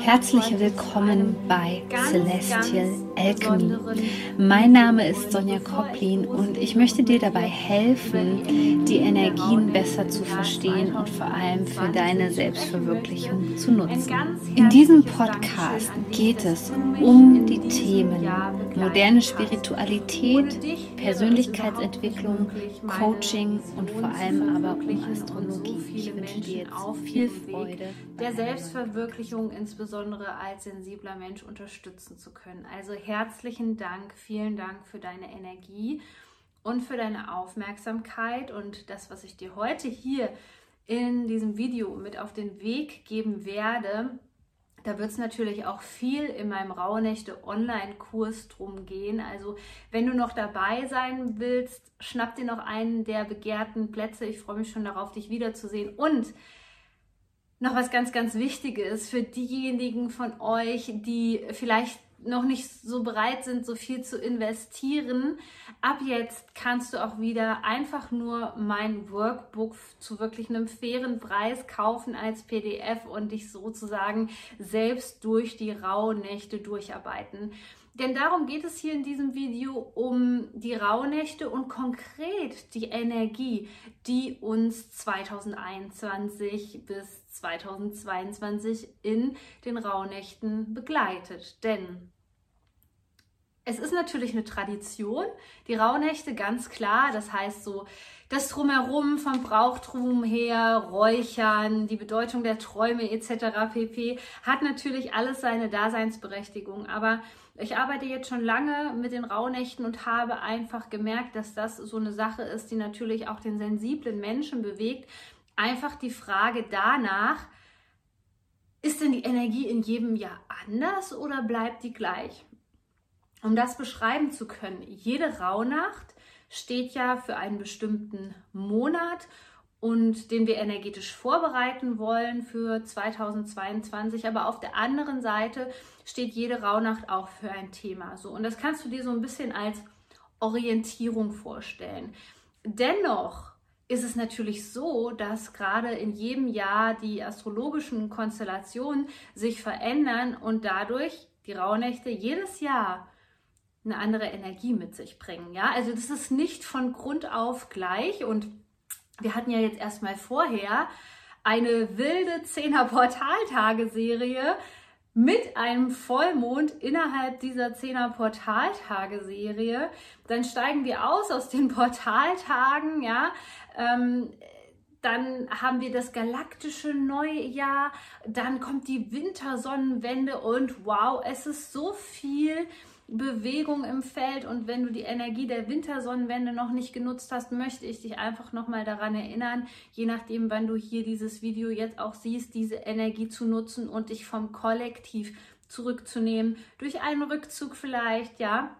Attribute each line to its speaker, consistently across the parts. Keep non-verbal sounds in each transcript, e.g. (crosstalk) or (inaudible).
Speaker 1: Herzlich willkommen bei Celestial Alchemy. Mein Name ist Sonja Koplin und ich möchte dir dabei helfen, die Energien besser zu verstehen und vor allem für deine Selbstverwirklichung zu nutzen. In diesem Podcast geht es um die Themen moderne Spiritualität, Persönlichkeitsentwicklung, Coaching und vor allem aber um Astrologie. Ich wünsche dir jetzt viel Freude
Speaker 2: der Selbstverwirklichung, insbesondere als sensibler Mensch, unterstützen zu können. Also herzlichen Dank, vielen Dank für deine Energie und für deine Aufmerksamkeit und das, was ich dir heute hier in diesem Video mit auf den Weg geben werde. Da wird es natürlich auch viel in meinem Rauhnächte Online-Kurs drum gehen. Also wenn du noch dabei sein willst, schnapp dir noch einen der begehrten Plätze. Ich freue mich schon darauf, dich wiederzusehen. Und noch was ganz, ganz Wichtiges für diejenigen von euch, die vielleicht noch nicht so bereit sind, so viel zu investieren. Ab jetzt kannst du auch wieder einfach nur mein Workbook zu wirklich einem fairen Preis kaufen als PDF und dich sozusagen selbst durch die Rauhnächte durcharbeiten. Denn darum geht es hier in diesem Video um die Rauhnächte und konkret die Energie, die uns 2021 bis 2022 in den Rauhnächten begleitet. Denn es ist natürlich eine Tradition, die Rauhnächte ganz klar, das heißt so das drumherum vom Brauchtum her, Räuchern, die Bedeutung der Träume etc. pp. hat natürlich alles seine Daseinsberechtigung, aber ich arbeite jetzt schon lange mit den Rauhnächten und habe einfach gemerkt, dass das so eine Sache ist, die natürlich auch den sensiblen Menschen bewegt. Einfach die Frage danach, ist denn die Energie in jedem Jahr anders oder bleibt die gleich? Um das beschreiben zu können, jede Rauhnacht steht ja für einen bestimmten Monat und den wir energetisch vorbereiten wollen für 2022. Aber auf der anderen Seite steht jede Rauhnacht auch für ein Thema. So, und das kannst du dir so ein bisschen als Orientierung vorstellen. Dennoch ist es natürlich so, dass gerade in jedem Jahr die astrologischen Konstellationen sich verändern und dadurch die Rauhnächte jedes Jahr eine andere Energie mit sich bringen. Ja, also das ist nicht von Grund auf gleich und wir hatten ja jetzt erstmal vorher eine wilde Zehner Portaltageserie mit einem Vollmond innerhalb dieser Zehner Portaltageserie. Dann steigen wir aus aus den (laughs) Portaltagen, ja. Ähm, dann haben wir das galaktische Neujahr, dann kommt die Wintersonnenwende und wow, es ist so viel Bewegung im Feld und wenn du die Energie der Wintersonnenwende noch nicht genutzt hast, möchte ich dich einfach nochmal daran erinnern, je nachdem, wann du hier dieses Video jetzt auch siehst, diese Energie zu nutzen und dich vom Kollektiv zurückzunehmen, durch einen Rückzug vielleicht, ja,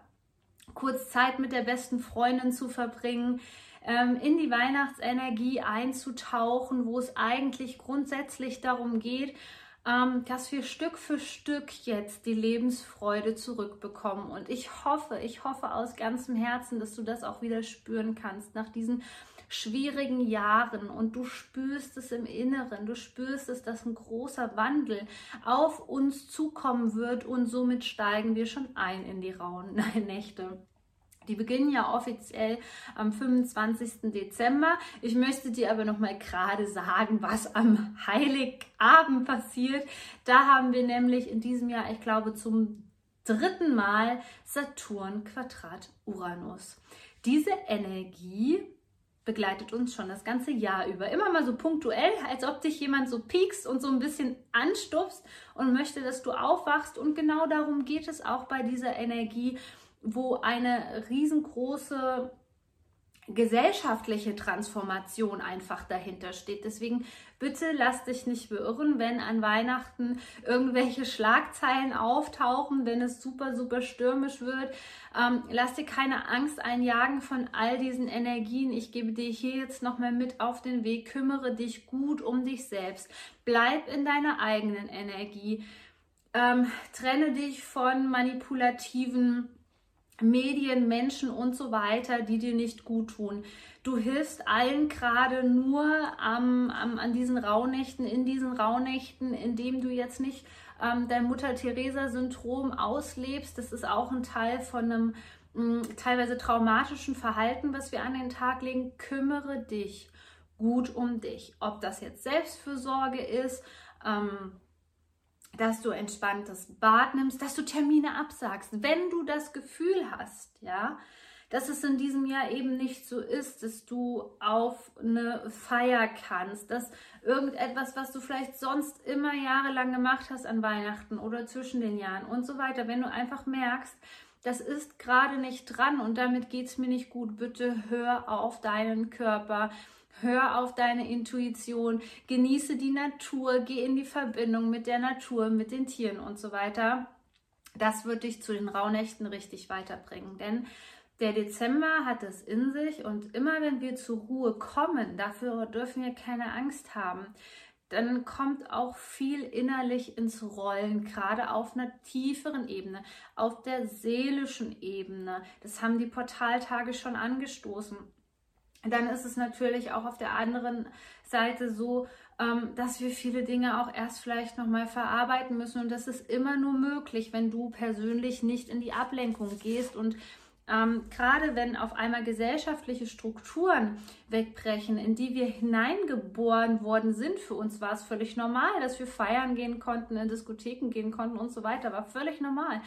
Speaker 2: kurz Zeit mit der besten Freundin zu verbringen, ähm, in die Weihnachtsenergie einzutauchen, wo es eigentlich grundsätzlich darum geht, dass wir Stück für Stück jetzt die Lebensfreude zurückbekommen. Und ich hoffe, ich hoffe aus ganzem Herzen, dass du das auch wieder spüren kannst nach diesen schwierigen Jahren und du spürst es im Inneren, du spürst es, dass ein großer Wandel auf uns zukommen wird und somit steigen wir schon ein in die rauen (laughs) Nächte. Die beginnen ja offiziell am 25. Dezember. Ich möchte dir aber noch mal gerade sagen, was am Heiligabend passiert. Da haben wir nämlich in diesem Jahr, ich glaube, zum dritten Mal Saturn Quadrat Uranus. Diese Energie begleitet uns schon das ganze Jahr über. Immer mal so punktuell, als ob dich jemand so piekst und so ein bisschen anstupst und möchte, dass du aufwachst. Und genau darum geht es auch bei dieser Energie wo eine riesengroße gesellschaftliche Transformation einfach dahinter steht. Deswegen bitte lass dich nicht beirren, wenn an Weihnachten irgendwelche Schlagzeilen auftauchen, wenn es super, super stürmisch wird. Ähm, lass dir keine Angst einjagen von all diesen Energien. Ich gebe dir hier jetzt nochmal mit auf den Weg. Kümmere dich gut um dich selbst. Bleib in deiner eigenen Energie. Ähm, trenne dich von manipulativen Medien, Menschen und so weiter, die dir nicht gut tun. Du hilfst allen gerade nur ähm, ähm, an diesen Rauhnächten, in diesen Rauhnächten, indem du jetzt nicht ähm, dein Mutter-Theresa-Syndrom auslebst. Das ist auch ein Teil von einem mh, teilweise traumatischen Verhalten, was wir an den Tag legen. Kümmere dich gut um dich. Ob das jetzt Selbstfürsorge ist, ähm, dass du entspanntes Bad nimmst, dass du Termine absagst, wenn du das Gefühl hast, ja, dass es in diesem Jahr eben nicht so ist, dass du auf eine Feier kannst, dass irgendetwas, was du vielleicht sonst immer jahrelang gemacht hast an Weihnachten oder zwischen den Jahren und so weiter, wenn du einfach merkst, das ist gerade nicht dran und damit geht es mir nicht gut, bitte hör auf deinen Körper, Hör auf deine Intuition, genieße die Natur, geh in die Verbindung mit der Natur, mit den Tieren und so weiter. Das wird dich zu den Rauhnächten richtig weiterbringen, denn der Dezember hat es in sich und immer wenn wir zur Ruhe kommen, dafür dürfen wir keine Angst haben, dann kommt auch viel innerlich ins Rollen, gerade auf einer tieferen Ebene, auf der seelischen Ebene. Das haben die Portaltage schon angestoßen dann ist es natürlich auch auf der anderen Seite so, ähm, dass wir viele Dinge auch erst vielleicht nochmal verarbeiten müssen. Und das ist immer nur möglich, wenn du persönlich nicht in die Ablenkung gehst und ähm, gerade wenn auf einmal gesellschaftliche Strukturen wegbrechen, in die wir hineingeboren worden sind, für uns war es völlig normal, dass wir feiern gehen konnten, in Diskotheken gehen konnten und so weiter, war völlig normal.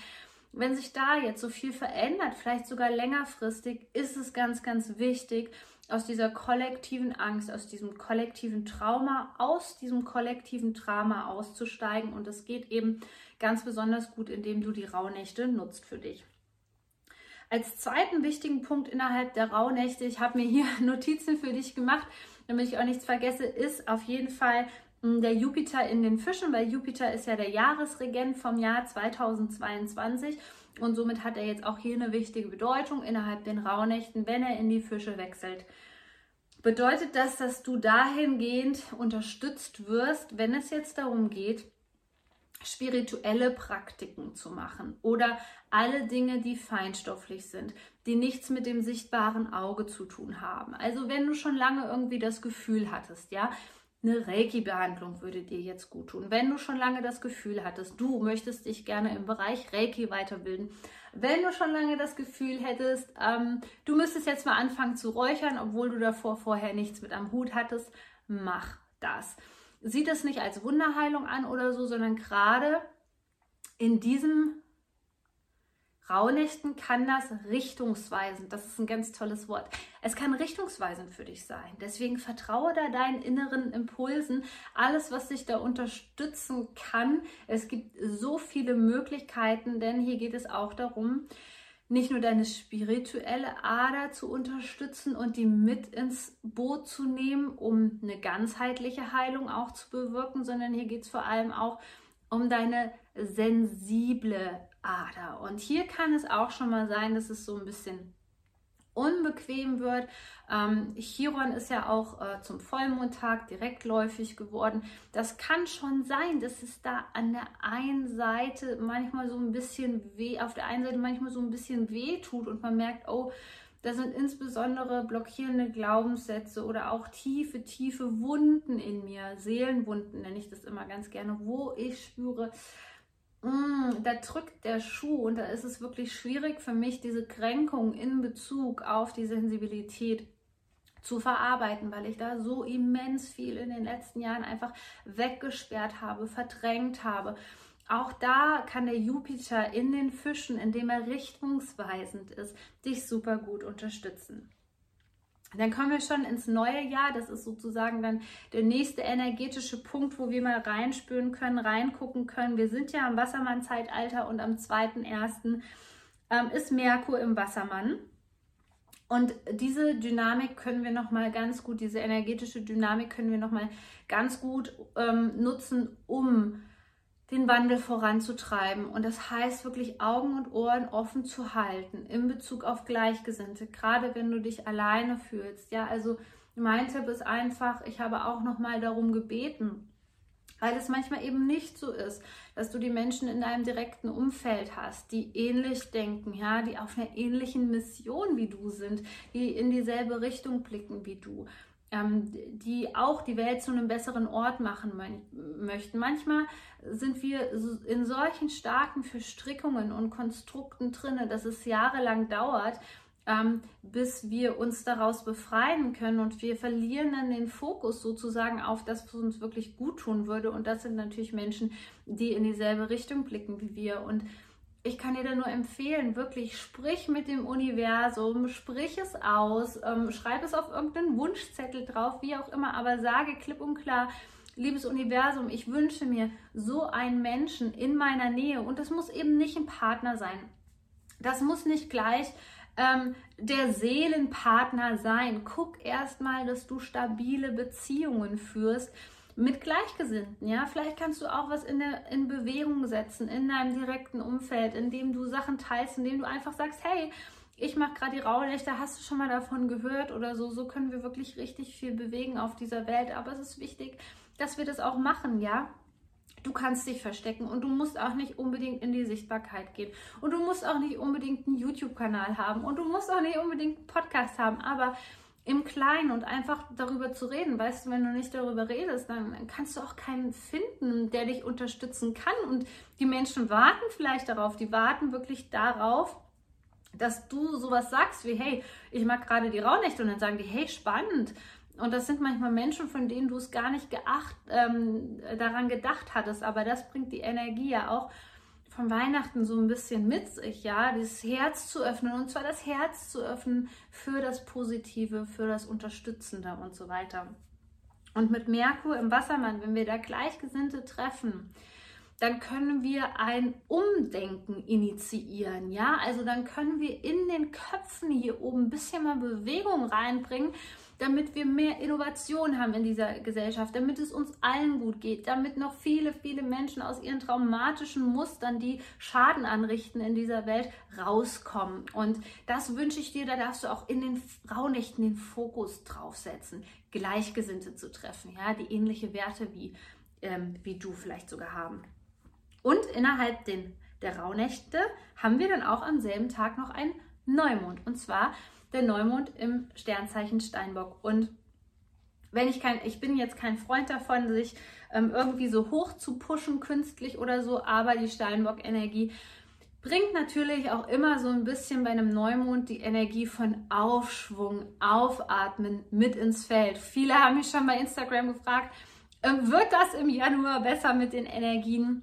Speaker 2: Wenn sich da jetzt so viel verändert, vielleicht sogar längerfristig, ist es ganz, ganz wichtig, aus dieser kollektiven Angst, aus diesem kollektiven Trauma, aus diesem kollektiven Trauma auszusteigen. Und das geht eben ganz besonders gut, indem du die Rauhnächte nutzt für dich. Als zweiten wichtigen Punkt innerhalb der Rauhnächte, ich habe mir hier (laughs) Notizen für dich gemacht, damit ich auch nichts vergesse, ist auf jeden Fall hm, der Jupiter in den Fischen, weil Jupiter ist ja der Jahresregent vom Jahr 2022 und somit hat er jetzt auch hier eine wichtige Bedeutung innerhalb den Rauhnächten, wenn er in die Fische wechselt. Bedeutet das, dass du dahingehend unterstützt wirst, wenn es jetzt darum geht, spirituelle Praktiken zu machen oder alle Dinge, die feinstofflich sind, die nichts mit dem sichtbaren Auge zu tun haben. Also wenn du schon lange irgendwie das Gefühl hattest, ja, eine Reiki-Behandlung würde dir jetzt gut tun. Wenn du schon lange das Gefühl hattest, du möchtest dich gerne im Bereich Reiki weiterbilden, wenn du schon lange das Gefühl hättest, ähm, du müsstest jetzt mal anfangen zu räuchern, obwohl du davor vorher nichts mit am Hut hattest, mach das. Sieh das nicht als Wunderheilung an oder so, sondern gerade in diesem Rauhnächten kann das richtungsweisend, das ist ein ganz tolles Wort. Es kann richtungsweisend für dich sein. Deswegen vertraue da deinen inneren Impulsen, alles, was dich da unterstützen kann. Es gibt so viele Möglichkeiten, denn hier geht es auch darum, nicht nur deine spirituelle Ader zu unterstützen und die mit ins Boot zu nehmen, um eine ganzheitliche Heilung auch zu bewirken, sondern hier geht es vor allem auch um deine sensible Ader. Und hier kann es auch schon mal sein, dass es so ein bisschen unbequem wird. Ähm, Chiron ist ja auch äh, zum Vollmondtag direktläufig geworden. Das kann schon sein, dass es da an der einen Seite manchmal so ein bisschen weh, auf der einen Seite manchmal so ein bisschen weh tut und man merkt, oh, da sind insbesondere blockierende Glaubenssätze oder auch tiefe, tiefe Wunden in mir, Seelenwunden nenne ich das immer ganz gerne, wo ich spüre, Mm, da drückt der Schuh und da ist es wirklich schwierig für mich, diese Kränkung in Bezug auf die Sensibilität zu verarbeiten, weil ich da so immens viel in den letzten Jahren einfach weggesperrt habe, verdrängt habe. Auch da kann der Jupiter in den Fischen, indem er richtungsweisend ist, dich super gut unterstützen. Dann kommen wir schon ins neue Jahr. Das ist sozusagen dann der nächste energetische Punkt, wo wir mal reinspüren können, reingucken können. Wir sind ja im Wassermann-Zeitalter und am 2.1. Ähm, ist Merkur im Wassermann. Und diese Dynamik können wir nochmal ganz gut, diese energetische Dynamik können wir nochmal ganz gut ähm, nutzen, um den Wandel voranzutreiben. Und das heißt wirklich Augen und Ohren offen zu halten in Bezug auf Gleichgesinnte, gerade wenn du dich alleine fühlst. Ja, also mein Tipp ist einfach, ich habe auch noch mal darum gebeten, weil es manchmal eben nicht so ist, dass du die Menschen in deinem direkten Umfeld hast, die ähnlich denken, ja, die auf einer ähnlichen Mission wie du sind, die in dieselbe Richtung blicken wie du, die auch die Welt zu einem besseren Ort machen möchten. Manchmal sind wir in solchen starken Verstrickungen und Konstrukten drinne, dass es jahrelang dauert, ähm, bis wir uns daraus befreien können und wir verlieren dann den Fokus sozusagen auf das, was uns wirklich gut tun würde. Und das sind natürlich Menschen, die in dieselbe Richtung blicken wie wir. Und ich kann dir da nur empfehlen, wirklich sprich mit dem Universum, sprich es aus, ähm, schreib es auf irgendeinen Wunschzettel drauf, wie auch immer, aber sage klipp und klar, liebes Universum, ich wünsche mir so einen Menschen in meiner Nähe und das muss eben nicht ein Partner sein. Das muss nicht gleich ähm, der Seelenpartner sein. Guck erstmal, dass du stabile Beziehungen führst mit Gleichgesinnten. Ja, vielleicht kannst du auch was in, der, in Bewegung setzen in deinem direkten Umfeld, indem du Sachen teilst, indem du einfach sagst, hey, ich mache gerade die Rauhnächte, hast du schon mal davon gehört oder so? So können wir wirklich richtig viel bewegen auf dieser Welt. Aber es ist wichtig, dass wir das auch machen, ja. Du kannst dich verstecken und du musst auch nicht unbedingt in die Sichtbarkeit gehen. Und du musst auch nicht unbedingt einen YouTube-Kanal haben und du musst auch nicht unbedingt einen Podcast haben. Aber im Kleinen und einfach darüber zu reden, weißt du, wenn du nicht darüber redest, dann kannst du auch keinen finden, der dich unterstützen kann. Und die Menschen warten vielleicht darauf, die warten wirklich darauf, dass du sowas sagst wie, hey, ich mag gerade die Rauhnächte und dann sagen die, hey, spannend. Und das sind manchmal Menschen, von denen du es gar nicht geacht, ähm, daran gedacht hattest. Aber das bringt die Energie ja auch von Weihnachten so ein bisschen mit sich, ja, dieses Herz zu öffnen. Und zwar das Herz zu öffnen für das Positive, für das Unterstützende und so weiter. Und mit Merkur im Wassermann, wenn wir da Gleichgesinnte treffen, dann können wir ein Umdenken initiieren, ja, also dann können wir in den Köpfen hier oben ein bisschen mal Bewegung reinbringen damit wir mehr Innovation haben in dieser Gesellschaft, damit es uns allen gut geht, damit noch viele, viele Menschen aus ihren traumatischen Mustern, die Schaden anrichten in dieser Welt, rauskommen. Und das wünsche ich dir, da darfst du auch in den Rauhnächten den Fokus draufsetzen, Gleichgesinnte zu treffen, ja, die ähnliche Werte wie, ähm, wie du vielleicht sogar haben. Und innerhalb den, der Rauhnächte haben wir dann auch am selben Tag noch einen Neumond. Und zwar der Neumond im Sternzeichen Steinbock. Und wenn ich kein, ich bin jetzt kein Freund davon, sich ähm, irgendwie so hoch zu pushen, künstlich oder so, aber die Steinbock-Energie bringt natürlich auch immer so ein bisschen bei einem Neumond die Energie von Aufschwung, Aufatmen mit ins Feld. Viele haben mich schon bei Instagram gefragt, äh, wird das im Januar besser mit den Energien?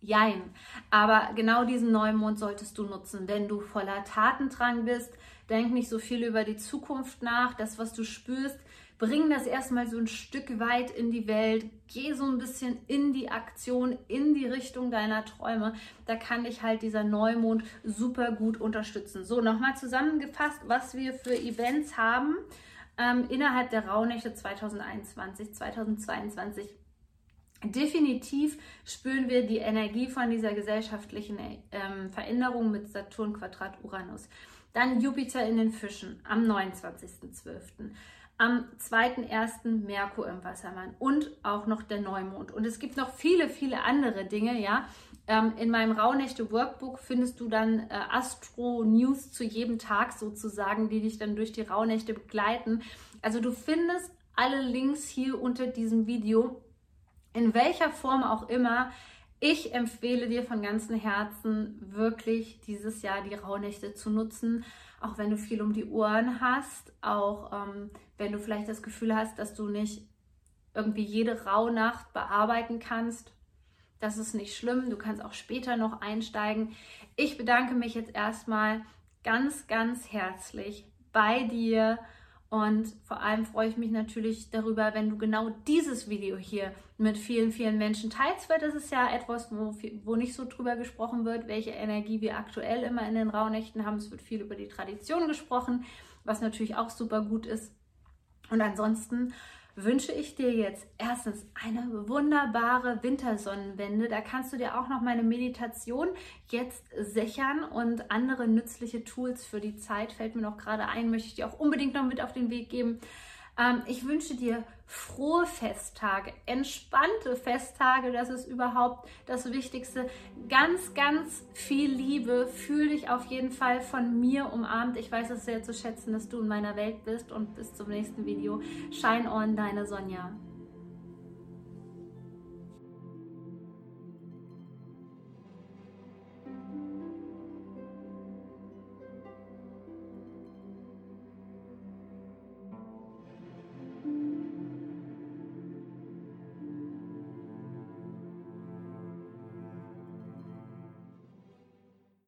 Speaker 2: Jein. Aber genau diesen Neumond solltest du nutzen, wenn du voller Tatendrang bist. Denk nicht so viel über die Zukunft nach, das, was du spürst. Bring das erstmal so ein Stück weit in die Welt. Geh so ein bisschen in die Aktion, in die Richtung deiner Träume. Da kann dich halt dieser Neumond super gut unterstützen. So, nochmal zusammengefasst, was wir für Events haben ähm, innerhalb der Rauhnächte 2021, 2022 Definitiv spüren wir die Energie von dieser gesellschaftlichen ähm, Veränderung mit Saturn Quadrat Uranus. Dann Jupiter in den Fischen am 29.12. Am 2.1. Merkur im Wassermann und auch noch der Neumond. Und es gibt noch viele, viele andere Dinge, ja. Ähm, in meinem Rauhnächte Workbook findest du dann äh, Astro News zu jedem Tag sozusagen, die dich dann durch die Rauhnächte begleiten. Also du findest alle Links hier unter diesem Video in welcher Form auch immer, ich empfehle dir von ganzem Herzen wirklich dieses Jahr die Rauhnächte zu nutzen, auch wenn du viel um die Ohren hast, auch ähm, wenn du vielleicht das Gefühl hast, dass du nicht irgendwie jede Rauhnacht bearbeiten kannst. Das ist nicht schlimm, du kannst auch später noch einsteigen. Ich bedanke mich jetzt erstmal ganz, ganz herzlich bei dir und vor allem freue ich mich natürlich darüber, wenn du genau dieses Video hier mit vielen, vielen Menschen teilst, weil das ist ja etwas, wo, wo nicht so drüber gesprochen wird, welche Energie wir aktuell immer in den Rauhnächten haben. Es wird viel über die Tradition gesprochen, was natürlich auch super gut ist. Und ansonsten wünsche ich dir jetzt erstens eine wunderbare Wintersonnenwende. Da kannst du dir auch noch meine Meditation jetzt sichern und andere nützliche Tools für die Zeit, fällt mir noch gerade ein, möchte ich dir auch unbedingt noch mit auf den Weg geben. Ähm, ich wünsche dir frohe Festtage, entspannte Festtage, das ist überhaupt das Wichtigste. Ganz, ganz viel Liebe, fühle dich auf jeden Fall von mir umarmt. Ich weiß es sehr zu schätzen, dass du in meiner Welt bist und bis zum nächsten Video. Shine on, deine Sonja.